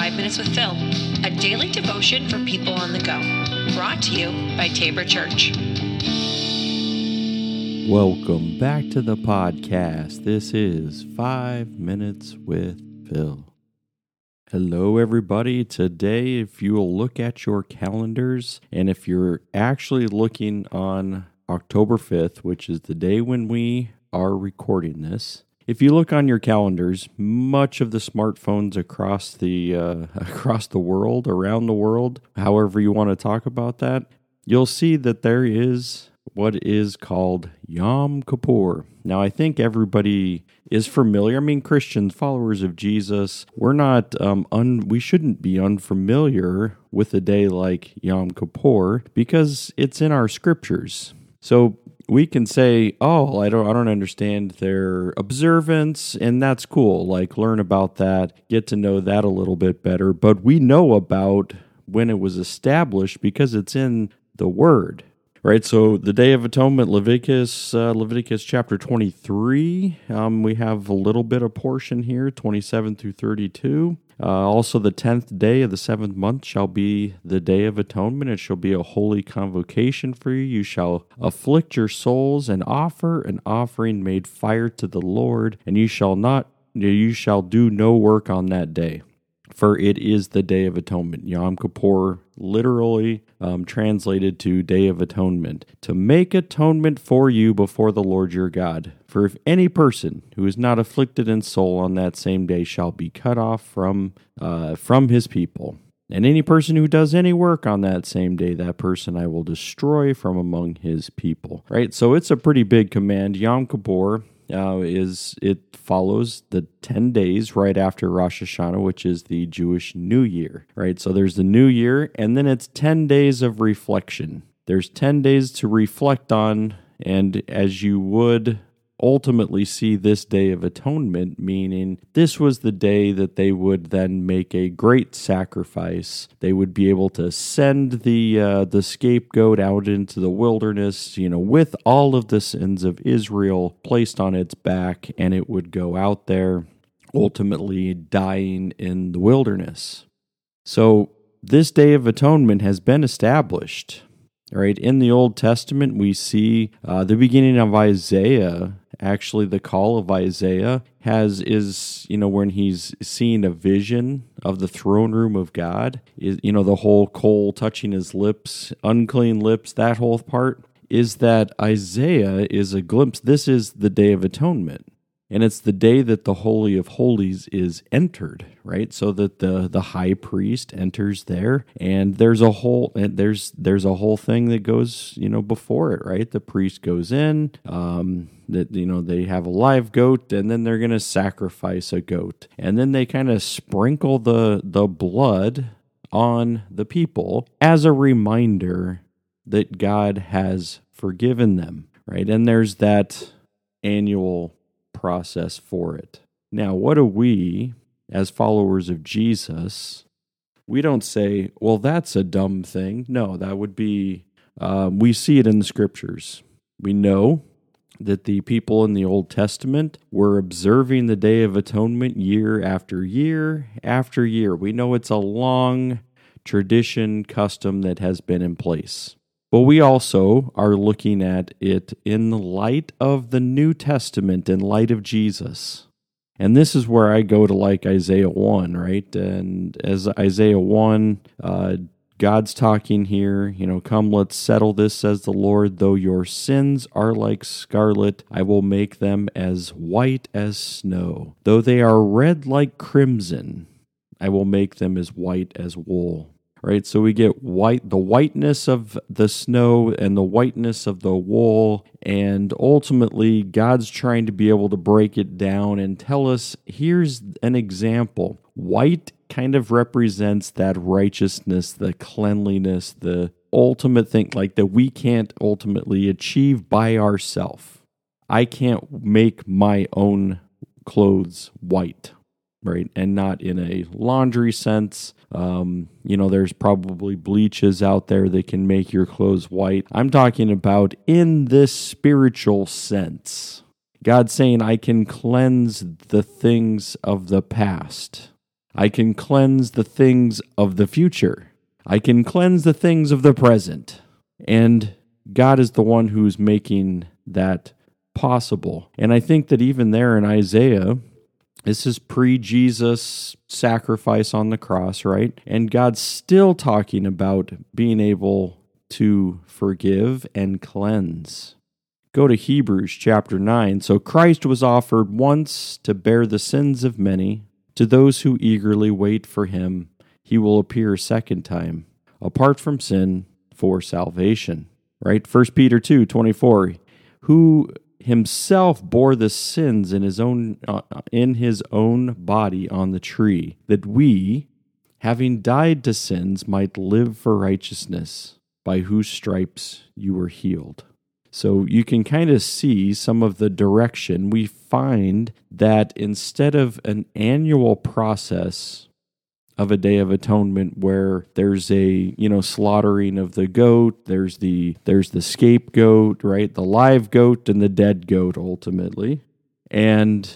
Five Minutes with Phil, a daily devotion for people on the go. Brought to you by Tabor Church. Welcome back to the podcast. This is Five Minutes with Phil. Hello, everybody. Today, if you will look at your calendars, and if you're actually looking on October 5th, which is the day when we are recording this, if you look on your calendars, much of the smartphones across the uh, across the world, around the world, however you want to talk about that, you'll see that there is what is called Yom Kippur. Now, I think everybody is familiar. I mean, Christians, followers of Jesus, we're not um, un, we shouldn't be unfamiliar with a day like Yom Kippur because it's in our scriptures. So we can say, "Oh, I don't I don't understand their observance," and that's cool. Like learn about that, get to know that a little bit better, but we know about when it was established because it's in the word. Right, so the Day of Atonement, Leviticus, uh, Leviticus chapter twenty-three. Um, we have a little bit of portion here, twenty-seven through thirty-two. Uh, also, the tenth day of the seventh month shall be the day of atonement. It shall be a holy convocation for you. You shall afflict your souls and offer an offering made fire to the Lord, and you shall not, you shall do no work on that day for it is the Day of Atonement. Yom Kippur, literally um, translated to Day of Atonement, to make atonement for you before the Lord your God. For if any person who is not afflicted in soul on that same day shall be cut off from uh, from his people. And any person who does any work on that same day, that person I will destroy from among his people. Right? So it's a pretty big command. Yom Kippur uh, is it follows the 10 days right after Rosh Hashanah, which is the Jewish New Year, right? So there's the New Year, and then it's 10 days of reflection. There's 10 days to reflect on, and as you would ultimately see this day of atonement, meaning this was the day that they would then make a great sacrifice. They would be able to send the uh, the scapegoat out into the wilderness, you know, with all of the sins of Israel placed on its back, and it would go out there, ultimately dying in the wilderness. So this day of atonement has been established. Right in the Old Testament, we see uh, the beginning of Isaiah actually the call of Isaiah has is you know when he's seeing a vision of the throne room of God is you know the whole coal touching his lips unclean lips that whole part is that Isaiah is a glimpse. This is the day of atonement and it's the day that the holy of holies is entered right? So that the the high priest enters there and there's a whole and there's there's a whole thing that goes you know before it right? The priest goes in um that you know they have a live goat and then they're going to sacrifice a goat. And then they kind of sprinkle the the blood on the people as a reminder that God has forgiven them right? And there's that annual process for it. Now, what do we, as followers of Jesus, we don't say, well, that's a dumb thing. No, that would be, uh, we see it in the scriptures. We know that the people in the Old Testament were observing the Day of Atonement year after year after year. We know it's a long tradition, custom that has been in place. But we also are looking at it in the light of the New Testament, in light of Jesus. And this is where I go to like Isaiah 1, right? And as Isaiah 1, uh, God's talking here, you know, come, let's settle this, says the Lord. Though your sins are like scarlet, I will make them as white as snow. Though they are red like crimson, I will make them as white as wool right? So we get white, the whiteness of the snow and the whiteness of the wool. And ultimately, God's trying to be able to break it down and tell us here's an example. White kind of represents that righteousness, the cleanliness, the ultimate thing, like that we can't ultimately achieve by ourselves. I can't make my own clothes white right? And not in a laundry sense. Um, you know, there's probably bleaches out there that can make your clothes white. I'm talking about in this spiritual sense. God saying, I can cleanse the things of the past. I can cleanse the things of the future. I can cleanse the things of the present. And God is the one who's making that possible. And I think that even there in Isaiah, this is pre Jesus sacrifice on the cross, right? And God's still talking about being able to forgive and cleanse. Go to Hebrews chapter 9. So Christ was offered once to bear the sins of many. To those who eagerly wait for him, he will appear a second time, apart from sin, for salvation. Right? 1 Peter 2 24. Who himself bore the sins in his own uh, in his own body on the tree that we having died to sins might live for righteousness by whose stripes you were healed. So you can kind of see some of the direction. We find that instead of an annual process of a day of atonement where there's a you know slaughtering of the goat there's the there's the scapegoat right? The live goat and the dead goat ultimately. And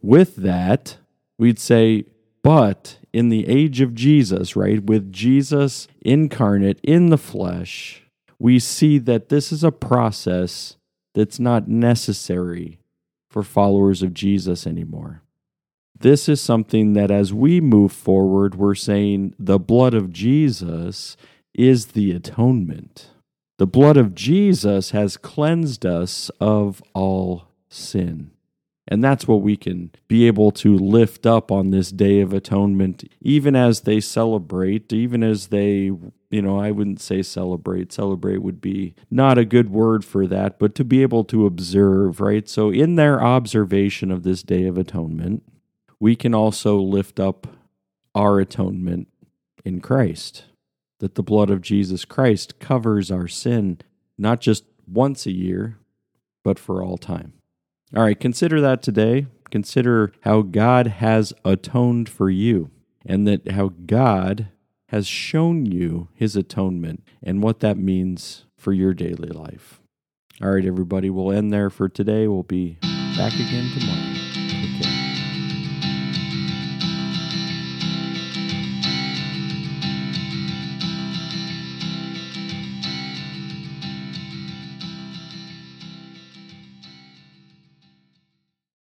with that we'd say but in the age of Jesus right with Jesus incarnate in the flesh we see that this is a process that's not necessary for followers of Jesus anymore this is something that as we move forward, we're saying the blood of Jesus is the atonement. The blood of Jesus has cleansed us of all sin. And that's what we can be able to lift up on this day of atonement, even as they celebrate, even as they, you know, I wouldn't say celebrate. Celebrate would be not a good word for that, but to be able to observe, right? So, in their observation of this day of atonement, we can also lift up our atonement in Christ. That the blood of Jesus Christ covers our sin not just once a year, but for all time. All right, consider that today. Consider how God has atoned for you and that how God has shown you his atonement and what that means for your daily life. All right, everybody, we'll end there for today. We'll be back again tomorrow. Care.